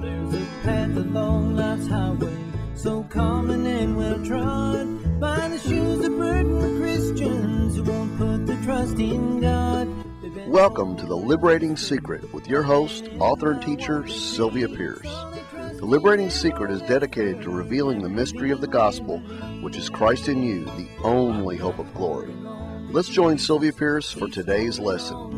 There's a path along life's highway, so common and well trod, by the shoes of burdened Christians who won't put their trust in God. Welcome to The Liberating Secret with your host, author, and teacher, Sylvia Pierce. The Liberating Secret is dedicated to revealing the mystery of the gospel, which is Christ in you, the only hope of glory. Let's join Sylvia Pierce for today's lesson.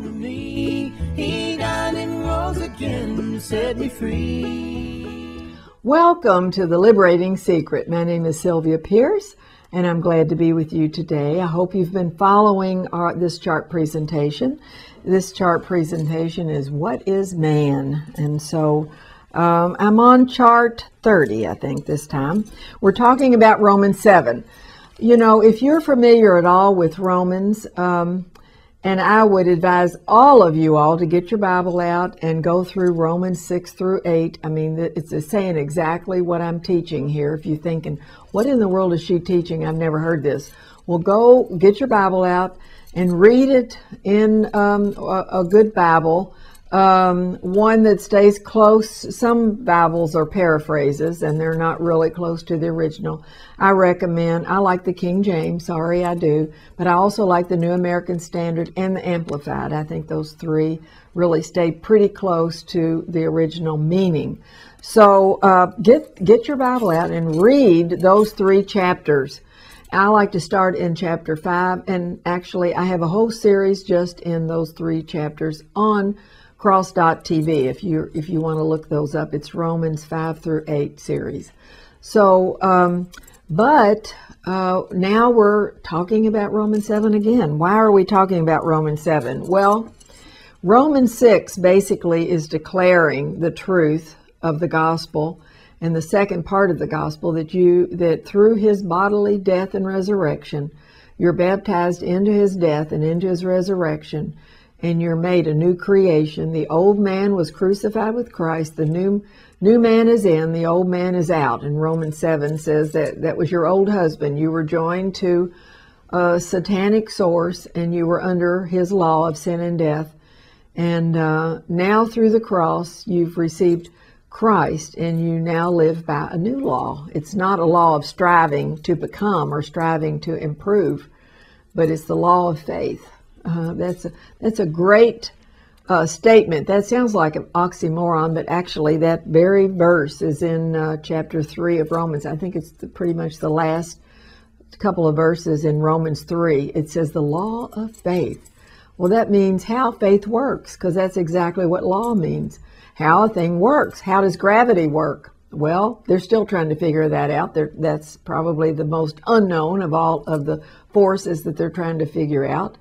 Set me free. Welcome to The Liberating Secret. My name is Sylvia Pierce, and I'm glad to be with you today. I hope you've been following our, this chart presentation. This chart presentation is What is Man? And so um, I'm on chart 30, I think, this time. We're talking about Romans 7. You know, if you're familiar at all with Romans, um, and I would advise all of you all to get your Bible out and go through Romans 6 through 8. I mean, it's saying exactly what I'm teaching here. If you're thinking, what in the world is she teaching? I've never heard this. Well, go get your Bible out and read it in um, a, a, good Bible um, one that stays close. Some Bibles are paraphrases and they're not really close to the original. I recommend, I like the King James, sorry I do, but I also like the New American Standard and the Amplified. I think those three really stay pretty close to the original meaning. So uh, get, get your Bible out and read those three chapters. I like to start in chapter 5, and actually, I have a whole series just in those three chapters on cross.tv if you if you want to look those up. It's romans 5 through 8 series. So um, but uh, now we're talking about romans 7 again. Why are we talking about romans 7 well romans 6 basically is declaring the truth of the gospel and the second part of the gospel that you that through his bodily death and resurrection you're baptized into his death and into his resurrection and you're made a new creation. The old man was crucified with Christ. The new new man is in, the old man is out. And Romans 7 says that that was your old husband. You were joined to a satanic source and you were under his law of sin and death. And uh, now through the cross, you've received Christ and you now live by a new law. It's not a law of striving to become or striving to improve, but it's the law of faith. Uh, that's a, that's a great uh, statement. That sounds like an oxymoron, but actually, that very verse is in uh, chapter three of Romans. I think it's the, pretty much the last couple of verses in Romans three. It says the law of faith. Well, that means how faith works, because that's exactly what law means. How a thing works. How does gravity work? Well, they're still trying to figure that out. They're, that's probably the most unknown of all of the forces that they're trying to figure out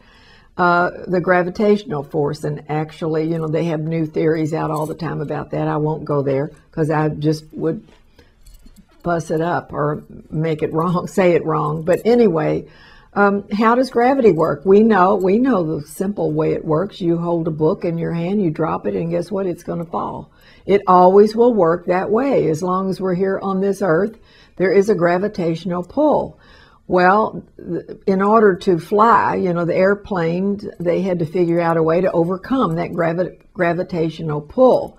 uh, the gravitational force. And actually, you know, they have new theories out all the time about that. I won't go there because I just would fuss it up or make it wrong, say it wrong. But anyway, um, how does gravity work? We know we know the simple way it works. You hold a book in your hand, you drop it, and guess what? It's going to fall. It always will work that way as long as we're here on this earth. There is a gravitational pull. Well, in order to fly, you know, the airplane, they had to figure out a way to overcome that gravi- gravitational pull.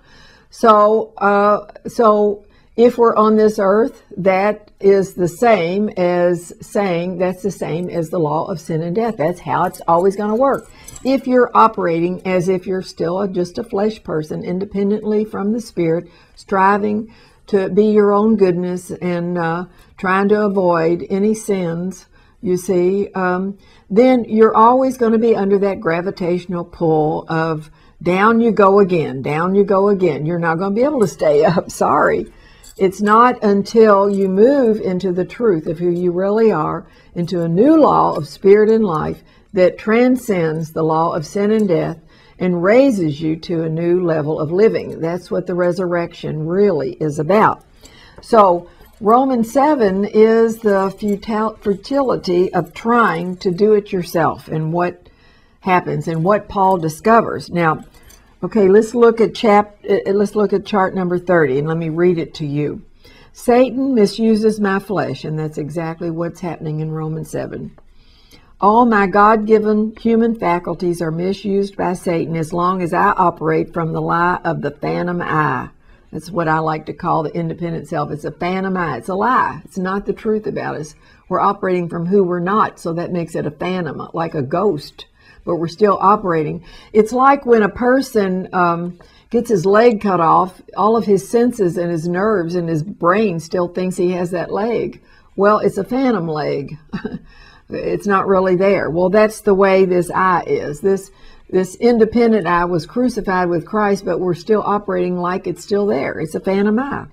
So, uh, so if we're on this earth, that is the same as saying that's the same as the law of sin and death. That's how it's always going to work. If you're operating as if you're still a, just a flesh person, independently from the spirit, striving to be your own goodness and uh, trying to avoid any sins, you see, um, then you're always going to be under that gravitational pull of down you go again, down you go again. You're not going to be able to stay up. Sorry. It's not until you move into the truth of who you really are, into a new law of spirit and life that transcends the law of sin and death and raises you to a new level of living. That's what the resurrection really is about. So, Romans 7 is the futility of trying to do it yourself and what happens and what Paul discovers. Now, okay, let's look at chap uh, let's look at chart number 30 and let me read it to you. Satan misuses my flesh and that's exactly what's happening in Romans 7. All my God given human faculties are misused by Satan as long as I operate from the lie of the phantom I. That's what I like to call the independent self. It's a phantom. It's a lie. It's not the truth about us. We're operating from who we're not, so that makes it a phantom, like a ghost. But we're still operating. It's like when a person um, gets his leg cut off, all of his senses and his nerves and his brain still thinks he has that leg. Well, it's a phantom leg. it's not really there. Well, that's the way this I is. This this independent I was crucified with Christ, but we're still operating like it's still there. It's a phantom I.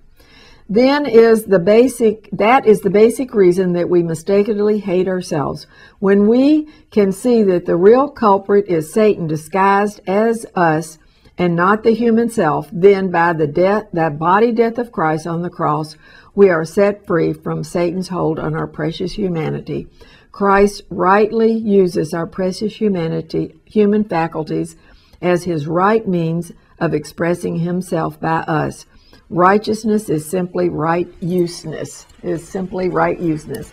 Then is the basic that is the basic reason that we mistakenly hate ourselves. When we can see that the real culprit is Satan disguised as us and not the human self, then by the death that body death of Christ on the cross, we are set free from Satan's hold on our precious humanity. Christ rightly uses our precious humanity, human faculties as his right means of expressing himself by us. Righteousness is simply right useness, is simply right useness.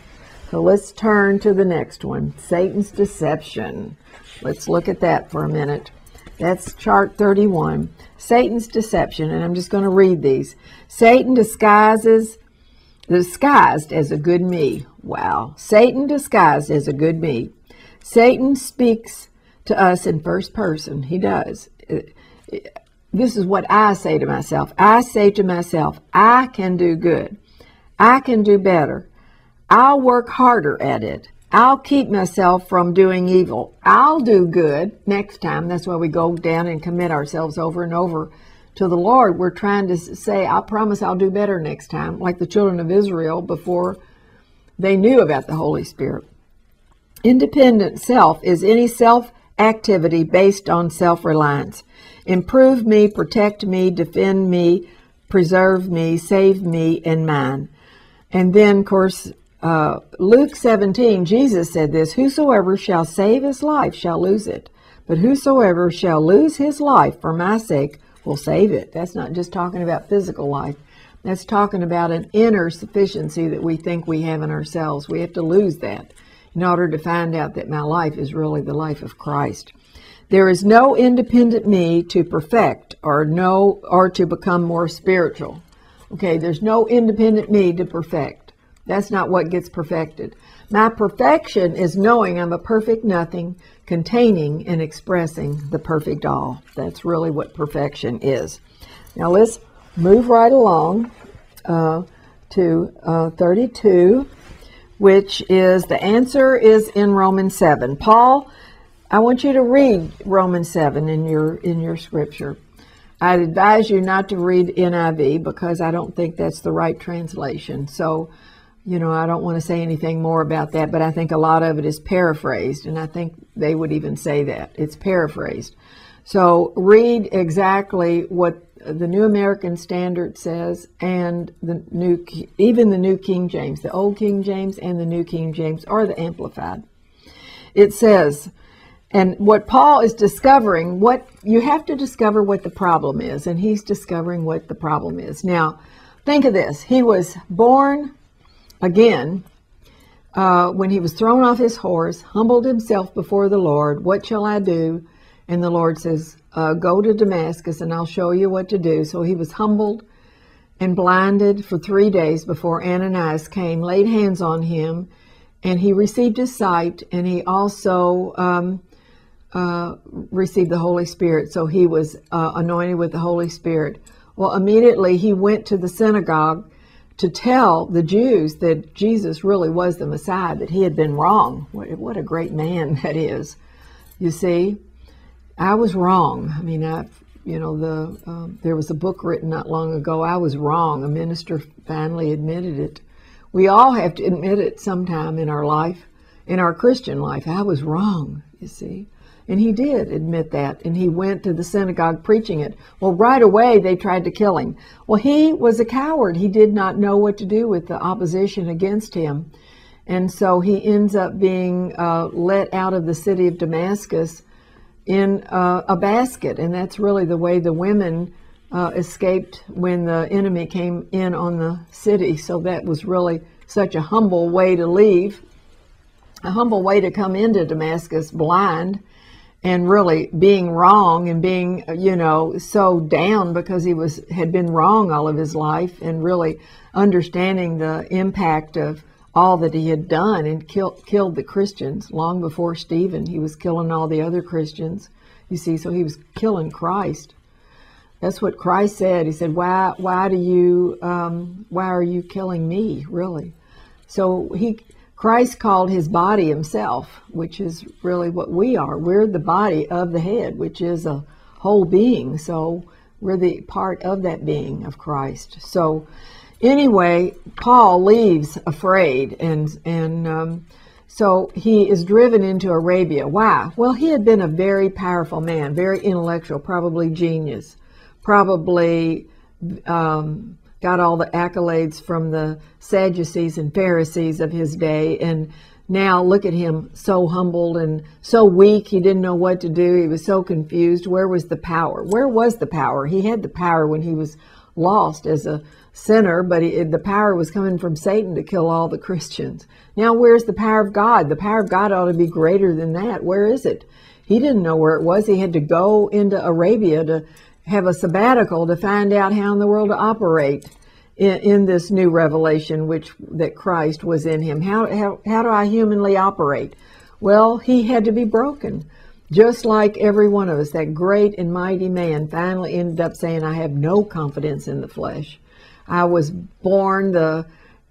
So let's turn to the next one Satan's deception. Let's look at that for a minute. That's chart 31. Satan's deception, and I'm just going to read these. Satan disguises disguised as a good me. Wow. Satan disguised as a good me. Satan speaks to us in first person. He does. This is what I say to myself. I say to myself, I can do good. I can do better. I'll work harder at it. I'll keep myself from doing evil. I'll do good next time. That's why we go down and commit ourselves over and over to the Lord, we're trying to say, I promise I'll do better next time, like the children of Israel before they knew about the Holy Spirit. Independent self is any self activity based on self reliance. Improve me, protect me, defend me, preserve me, save me, and mine. And then, of course, uh, Luke 17, Jesus said this Whosoever shall save his life shall lose it, but whosoever shall lose his life for my sake will save it. That's not just talking about physical life. That's talking about an inner sufficiency that we think we have in ourselves. We have to lose that in order to find out that my life is really the life of Christ. There is no independent me to perfect or no or to become more spiritual. Okay, there's no independent me to perfect. That's not what gets perfected. My perfection is knowing I'm a perfect nothing, containing and expressing the perfect all. That's really what perfection is. Now let's move right along uh, to uh, 32, which is the answer is in Romans 7. Paul, I want you to read Romans 7 in your in your scripture. I'd advise you not to read NIV because I don't think that's the right translation. So you know, I don't want to say anything more about that, but I think a lot of it is paraphrased, and I think they would even say that it's paraphrased. So read exactly what the New American Standard says, and the new, even the New King James, the Old King James and the New King James, or the Amplified. It says, and what Paul is discovering, what you have to discover what the problem is, and he's discovering what the problem is. Now, think of this: he was born Again, uh, when he was thrown off his horse, humbled himself before the Lord, What shall I do? And the Lord says, uh, Go to Damascus and I'll show you what to do. So he was humbled and blinded for three days before Ananias came, laid hands on him, and he received his sight, and he also um, uh, received the Holy Spirit. So he was uh, anointed with the Holy Spirit. Well, immediately he went to the synagogue to tell the Jews that Jesus really was the Messiah, that he had been wrong. What, what a great man that is. You see, I was wrong. I mean, I, you know, the um, there was a book written not long ago. I was wrong. A minister finally admitted it. We all have to admit it sometime in our life, in our Christian life. I was wrong. You see. And he did admit that, and he went to the synagogue preaching it. Well, right away they tried to kill him. Well, he was a coward. He did not know what to do with the opposition against him. And so he ends up being uh, let out of the city of Damascus in uh, a basket. And that's really the way the women uh, escaped when the enemy came in on the city. So that was really such a humble way to leave, a humble way to come into Damascus blind and really being wrong and being you know so down because he was had been wrong all of his life and really understanding the impact of all that he had done and killed killed the Christians. Long before Stephen he was killing all the other Christians. You see so he was killing Christ. That's what Christ said. He said why why do you um, why are you killing me really? So he Christ called his body himself, which is really what we are. We're the body of the head, which is a whole being. So we're the part of that being of Christ. So anyway, Paul leaves afraid, and and um, so he is driven into Arabia. Why? Well, he had been a very powerful man, very intellectual, probably genius, probably. Um, got all the accolades from the Sadducees and Pharisees of his day. And now look at him, so humbled and so weak. He didn't know what to do. He was so confused. Where was the power? Where was the power? He had the power when he was lost as a sinner, but he, the power was coming from Satan to kill all the Christians. Now, where's the power of God? The power of God ought to be greater than that. Where is it? He didn't know where it was. He had to go into Arabia to have a sabbatical to find out how in the world to operate in, in, this new revelation which that Christ was in him. How, how, how do I humanly operate? Well, he had to be broken. Just like every one of us, that great and mighty man finally ended up saying, I have no confidence in the flesh. I was born the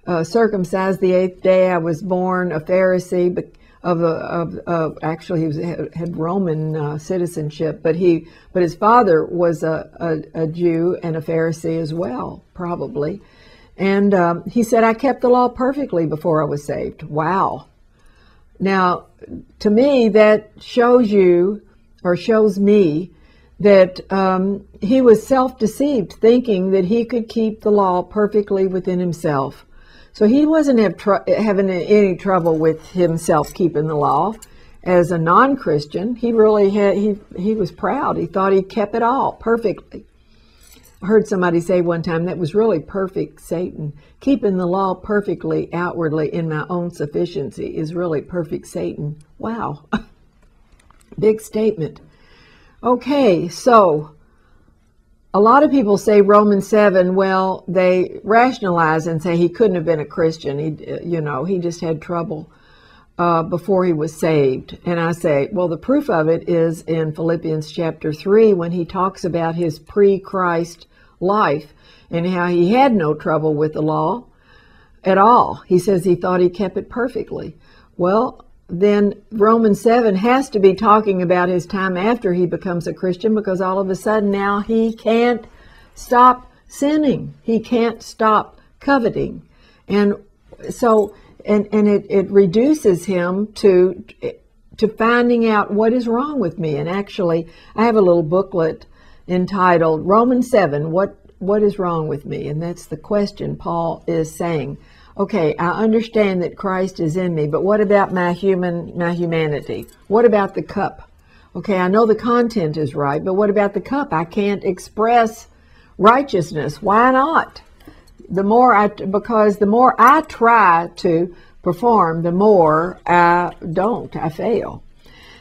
uh, circumcised the eighth day. I was born a Pharisee, of, a, of, of actually he was, had Roman uh, citizenship, but he but his father was a, a, a, Jew and a Pharisee as well, probably. And um, he said, "I kept the law perfectly before I was saved." Wow. Now, to me, that shows you or shows me that um, he was self-deceived, thinking that he could keep the law perfectly within himself. So he wasn't having any trouble with himself keeping the law. As a non-Christian, he really had he he was proud. He thought he kept it all perfectly. I heard somebody say one time that was really perfect Satan. Keeping the law perfectly outwardly in my own sufficiency is really perfect Satan. Wow. Big statement. Okay, so a lot of people say Romans 7, well, they rationalize and say he couldn't have been a Christian. He, you know, he just had trouble uh, before he was saved. And I say, well, the proof of it is in Philippians chapter 3 when he talks about his pre Christ life and how he had no trouble with the law at all. He says he thought he kept it perfectly. Well, then Romans 7 has to be talking about his time after he becomes a Christian because all of a sudden now he can't stop sinning. He can't stop coveting. And so, and, and it, it reduces him to, to finding out what is wrong with me. And actually, I have a little booklet entitled Romans 7, What, what is wrong with me? And that's the question Paul is saying okay, I understand that Christ is in me, but what about my human, my humanity? What about the cup? Okay, I know the content is right, but what about the cup? I can't express righteousness. Why not? The more I, because the more I try to perform, the more I don't, I fail.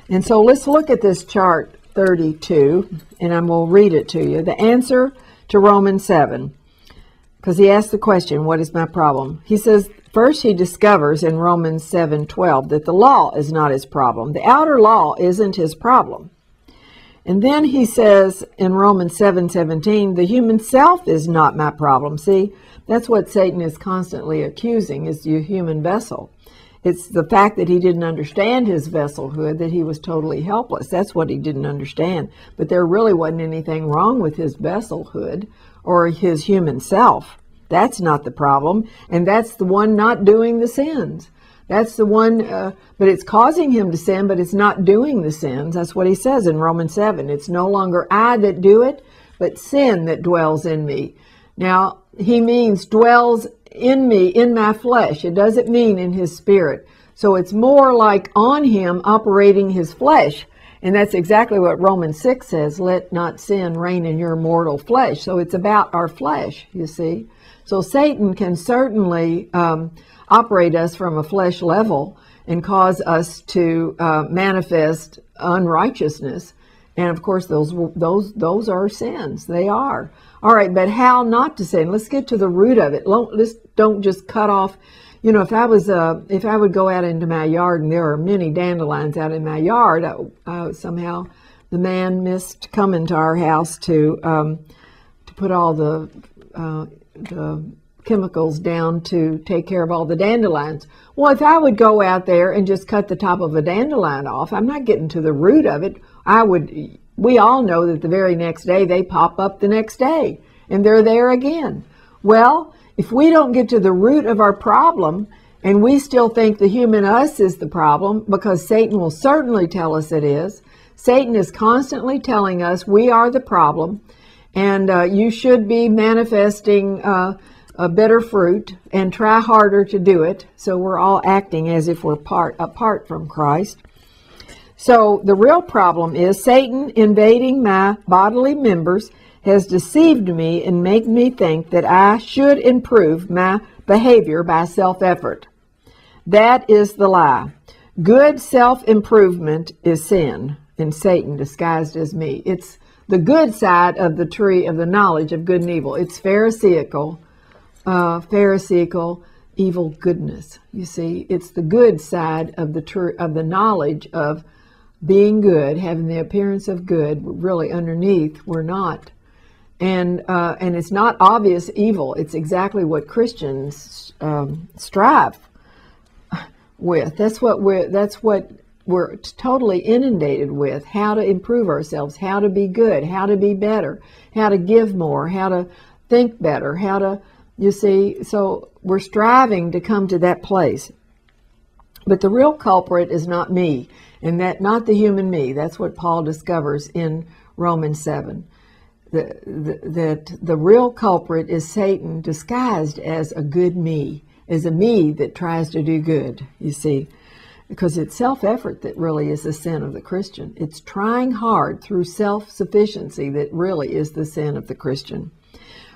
And so let's look at this chart 32, and I'm going to read it to you. The answer to Romans 7 because he asks the question, what is my problem? He says, first he discovers in Romans 7:12 that the law is not his problem. The outer law isn't his problem. And then he says in Romans 7:17, the human self is not my problem. See, that's what Satan is constantly accusing is the human vessel. It's the fact that he didn't understand his vesselhood, that he was totally helpless. That's what he didn't understand. But there really wasn't anything wrong with his vesselhood or his human self. That's not the problem. And that's the one not doing the sins. That's the one, uh, but it's causing him to sin, but it's not doing the sins. That's what he says in Romans 7. It's no longer I that do it, but sin that dwells in me. Now, he means dwells in me, in my flesh. It doesn't mean in his spirit. So it's more like on him operating his flesh and that's exactly what Romans 6 says let not sin reign in your mortal flesh. So it's about our flesh, you see. So Satan can certainly um, operate us from a flesh level and cause us to uh, manifest unrighteousness. And of course, those those those are sins. They are. All right, but how not to sin? Let's get to the root of it. Let's don't just cut off. You know, if I was uh, if I would go out into my yard and there are many dandelions out in my yard, I, I, somehow the man missed coming to our house to um, to put all the uh, the chemicals down to take care of all the dandelions. Well, if I would go out there and just cut the top of a dandelion off, I'm not getting to the root of it. I would, we all know that the very next day they pop up the next day and they're there again. Well, if we don't get to the root of our problem and we still think the human us is the problem because Satan will certainly tell us it is, Satan is constantly telling us we are the problem and uh, you should be manifesting. Uh, a better fruit and try harder to do it. So we're all acting as if we're part apart from Christ. So the real problem is Satan invading my bodily members has deceived me and made me think that I should improve my behavior by self-effort. That is the lie. Good self-improvement is sin, and Satan disguised as me. It's the good side of the tree of the knowledge of good and evil. It's pharisaical uh, pharisaical evil goodness. You see, it's the good side of the tr- of the knowledge of being good, having the appearance of good. Really, underneath, we're not, and uh, and it's not obvious evil. It's exactly what Christians um, strive with. That's what we're. That's what we're totally inundated with. How to improve ourselves. How to be good. How to be better. How to give more. How to think better. How to you see, so we're striving to come to that place. But the real culprit is not me, and that not the human me. That's what Paul discovers in Romans 7. That the real culprit is Satan disguised as a good me, as a me that tries to do good, you see. Because it's self effort that really is the sin of the Christian. It's trying hard through self sufficiency that really is the sin of the Christian.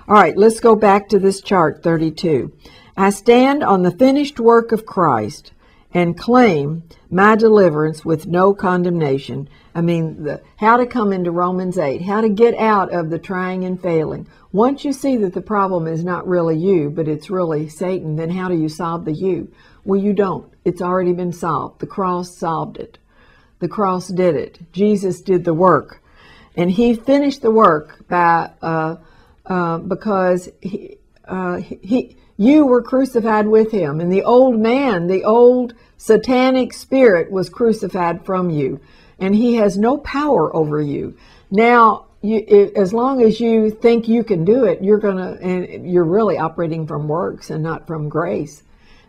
All right, let's go back to this chart 32. I stand on the finished work of Christ and claim my deliverance with no condemnation. I mean, the, how to come into Romans 8, how to get out of the trying and failing. Once you see that the problem is not really you, but it's really Satan, then how do you solve the you? Well, you don't. It's already been solved. The cross solved it. The cross did it. Jesus did the work. And he finished the work by uh, uh, because he, uh, he, you were crucified with him, and the old man, the old satanic spirit, was crucified from you, and he has no power over you. Now, you, as long as you think you can do it, you're gonna, and you're really operating from works and not from grace.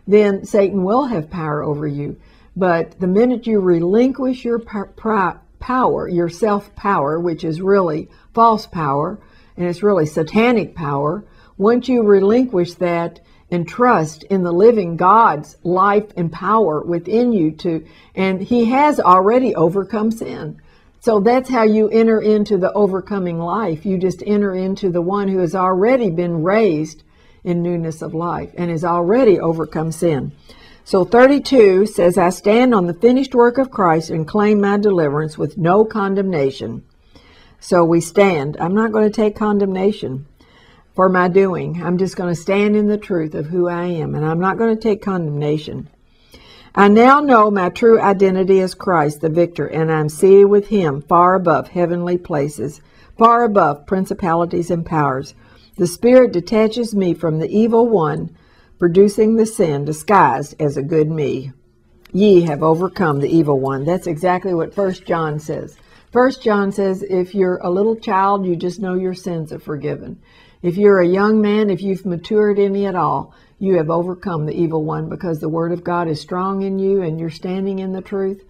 Then Satan will have power over you. But the minute you relinquish your power, your self power, which is really false power, and it's really satanic power, once you relinquish that and trust in the living God's life and power within you to, and He has already overcome sin. So that's how you enter into the overcoming life. You just enter into the one who has already been raised in newness of life and has already overcome sin. So 32 says, I stand on the finished work of Christ and claim my deliverance with no condemnation. So we stand. I'm not going to take condemnation for my doing. I'm just going to stand in the truth of who I am, and I'm not going to take condemnation. I now know my true identity as Christ the victor, and I'm seated with him far above heavenly places, far above principalities and powers. The Spirit detaches me from the evil one, producing the sin disguised as a good me. Ye have overcome the evil one. That's exactly what First John says. First John says, if you're a little child, you just know your sins are forgiven. If you're a young man, if you've matured any at all, you have overcome the evil one because the word of God is strong in you and you're standing in the truth.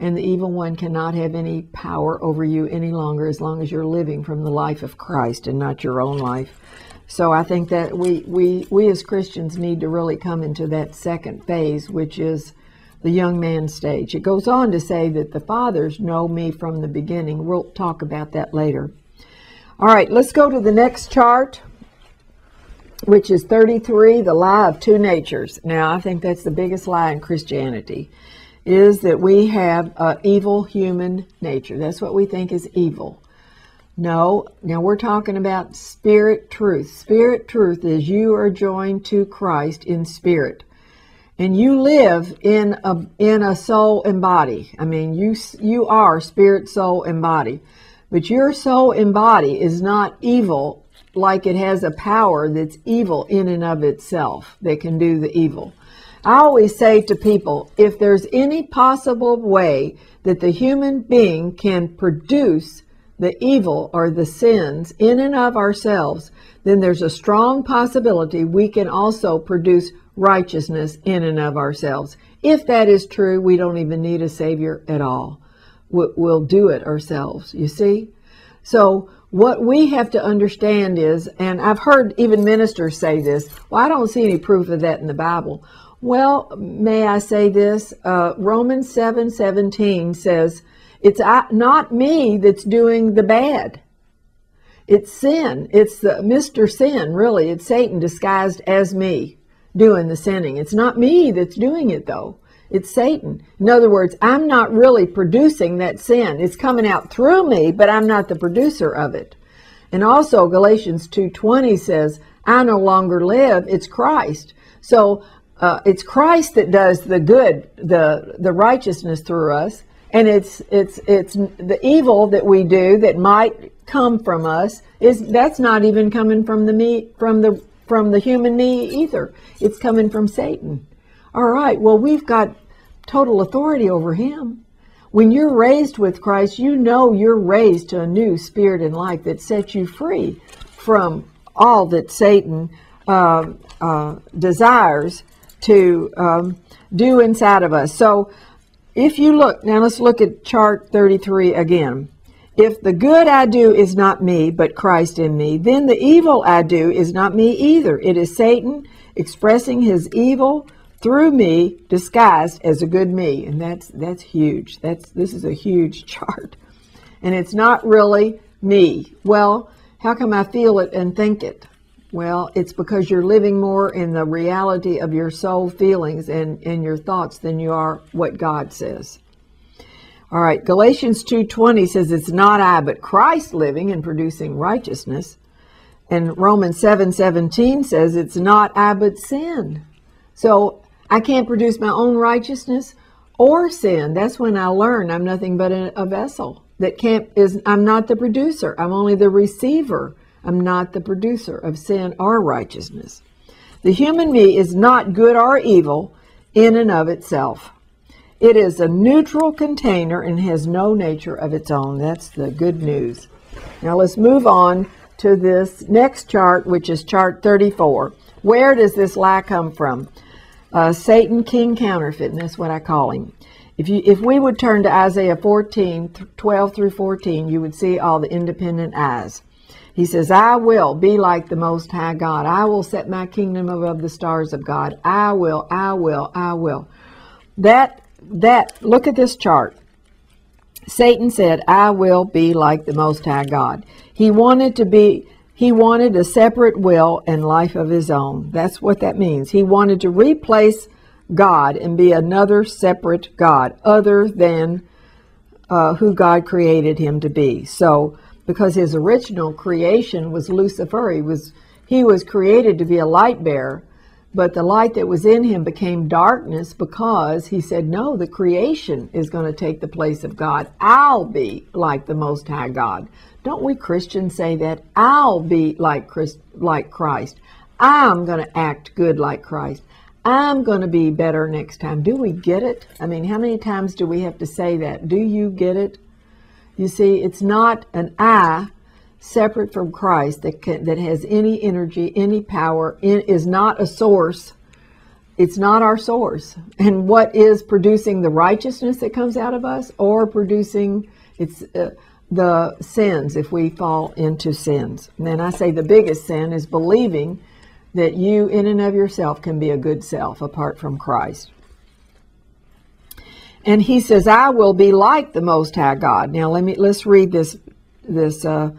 And the evil one cannot have any power over you any longer as long as you're living from the life of Christ and not your own life. So I think that we, we, we as Christians need to really come into that second phase, which is the young man stage. It goes on to say that the fathers know me from the beginning. We'll talk about that later. All right, let's go to the next chart. which is 33, the lie of two natures. Now, I think that's the biggest lie in Christianity, is that we have an evil human nature. That's what we think is evil. No, now we're talking about spirit truth. Spirit truth is you are joined to Christ in spirit. And you live in a in a soul and body. I mean, you you are spirit, soul, and body. But your soul and body is not evil like it has a power that's evil in and of itself that can do the evil. I always say to people, if there's any possible way that the human being can produce the evil or the sins in and of ourselves, then there's a strong possibility we can also produce righteousness in and of ourselves. If that is true, we don't even need a Savior at all. We'll do it ourselves, you see? So, what we have to understand is, and I've heard even ministers say this, well, I don't see any proof of that in the Bible. Well, may I say this? Uh, Romans 7 17 says, It's not me that's doing the bad. It's sin. It's the Mr. Sin, really. It's Satan disguised as me doing the sinning. It's not me that's doing it, though. It's Satan. In other words, I'm not really producing that sin. It's coming out through me, but I'm not the producer of it. And also Galatians 2:20 says, "I no longer live; it's Christ." So uh, it's Christ that does the good, the the righteousness through us, and it's it's it's the evil that we do that might come from us is that's not even coming from the me from the from the human me either. It's coming from Satan. All right. Well, we've got total authority over him. When you're raised with Christ, you know you're raised to a new spirit and life that sets you free from all that Satan uh, uh, desires to um, do inside of us. So if you look, now let's look at chart 33 again. If the good I do is not me, but Christ in me, then the evil I do is not me either. It is Satan expressing his evil through me disguised as a good me and that's that's huge. That's this is a huge chart. And it's not really me. Well how come i feel it and think it? Well it's because you're living more in the reality of your soul feelings and, and your thoughts than you are what god says. All right galatians 2.20 says it's not i but christ living and producing righteousness. And romans 7.17 says it's not i but sin. So I can't produce my own righteousness or sin. That's when I learn I'm nothing but a, vessel that can't is I'm not the producer. I'm only the receiver. I'm not the producer of sin or righteousness. The human me is not good or evil in and of itself. It is a neutral container and has no nature of its own. That's the good news. Now let's move on to this next chart, which is chart 34. Where does this lie come from? Uh, Satan King Counterfeit, and that's what I call him. If you if we would turn to Isaiah 14, 12 through 14, you would see all the independent eyes. He says, I will be like the Most High God. I will set my kingdom above the stars of God. I will, I will, I will. That, that, look at this chart. Satan said, I will be like the Most High God. He wanted to be he wanted a separate will and life of his own. That's what that means. He wanted to replace God and be another separate God other than uh, who God created him to be. So, because his original creation was Lucifer, he was he was created to be a light bearer, but the light that was in him became darkness because he said, "No, the creation is going to take the place of God. I'll be like the Most High God." Don't we Christians say that? I'll be like Christ, like Christ. I'm going to act good like Christ. I'm going to be better next time. Do we get it? I mean, how many times do we have to say that? Do you get it? You see, it's not an I separate from Christ that can, that has any energy, any power, in, is not a source. It's not our source. And what is producing the righteousness that comes out of us, or producing it's. Uh, the sins if we fall into sins. And then I say the biggest sin is believing that you, in and of yourself, can be a good self apart from Christ. And he says, "I will be like the Most High God." Now let me let's read this this uh,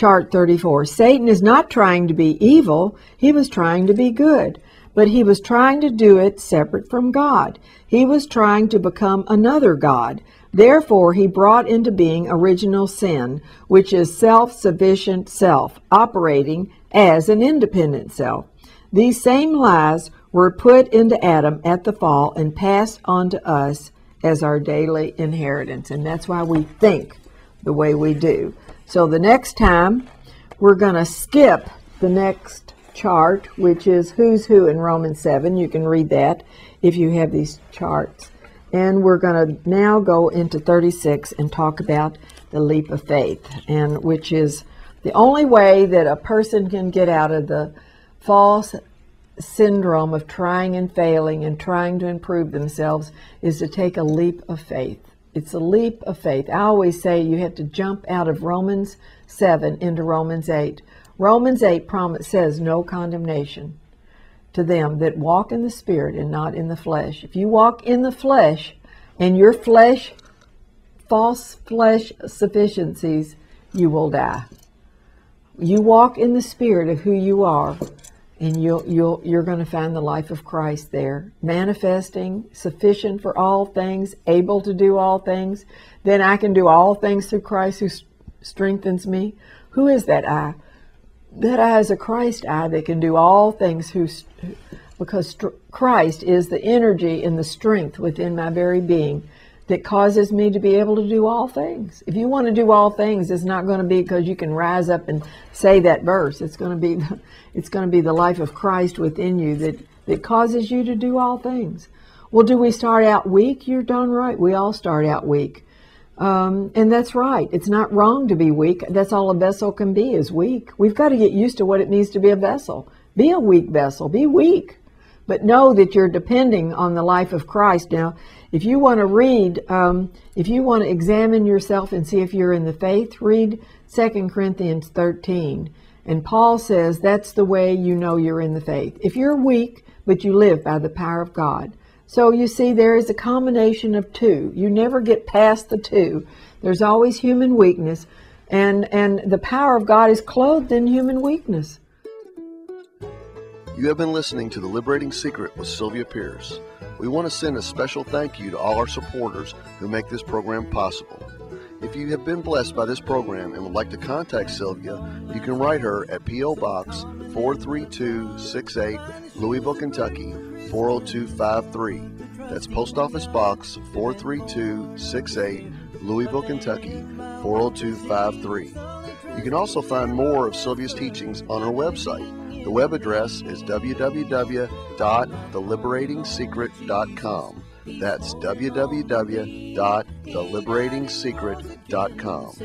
chart 34. Satan is not trying to be evil, he was trying to be good. But he was trying to do it separate from God. He was trying to become another God. Therefore, he brought into being original sin, which is self sufficient self, operating as an independent self. These same lies were put into Adam at the fall and passed on to us as our daily inheritance. And that's why we think the way we do. So the next time, we're going to skip the next chart, which is who's who in Romans 7. You can read that if you have these charts. And we're going to now go into 36 and talk about the leap of faith, and which is the only way that a person can get out of the false syndrome of trying and failing and trying to improve themselves is to take a leap of faith. It's a leap of faith. I always say you have to jump out of Romans 7 into Romans 8. Romans 8 promise says no condemnation to them that walk in the spirit and not in the flesh. If you walk in the flesh and your flesh false flesh sufficiencies, you will die. You walk in the spirit of who you are, and you'll, you'll, you're going to find the life of Christ there, manifesting, sufficient for all things, able to do all things. Then I can do all things through Christ who strengthens me. Who is that I? That I is a Christ I that can do all things who, because Christ is the energy and the strength within my very being that causes me to be able to do all things. If you want to do all things, it's not going to be because you can rise up and say that verse. It's going to be it's going to be the life of Christ within you that that causes you to do all things. Well, do we start out weak? You're darn right. We all start out weak. Um, and that's right. It's not wrong to be weak. That's all a vessel can be is weak. We've got to get used to what it means to be a vessel. Be a weak vessel. Be weak. But know that you're depending on the life of Christ. Now, if you want to read, um, if you want to examine yourself and see if you're in the faith, read 2 Corinthians 13. And Paul says that's the way you know you're in the faith. If you're weak, but you live by the power of God. So you see, there is a combination of two. You never get past the two. There's always human weakness, and, and the power of God is clothed in human weakness. You have been listening to The Liberating Secret with Sylvia Pierce. We want to send a special thank you to all our supporters who make this program possible. If you have been blessed by this program and would like to contact Sylvia, you can write her at P.O. Box 43268, Louisville, Kentucky 40253. That's Post Office Box 43268, Louisville, Kentucky 40253. You can also find more of Sylvia's teachings on her website the web address is www.theliberatingsecret.com. That's www.theliberatingsecret.com.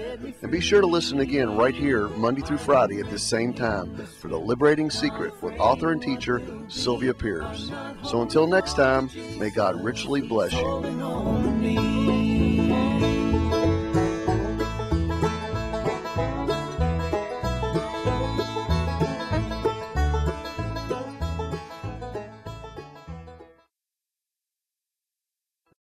And be sure to listen again right here, Monday through Friday at this same time, for The Liberating Secret with author and teacher Sylvia Pierce. So until next time, may God richly bless you.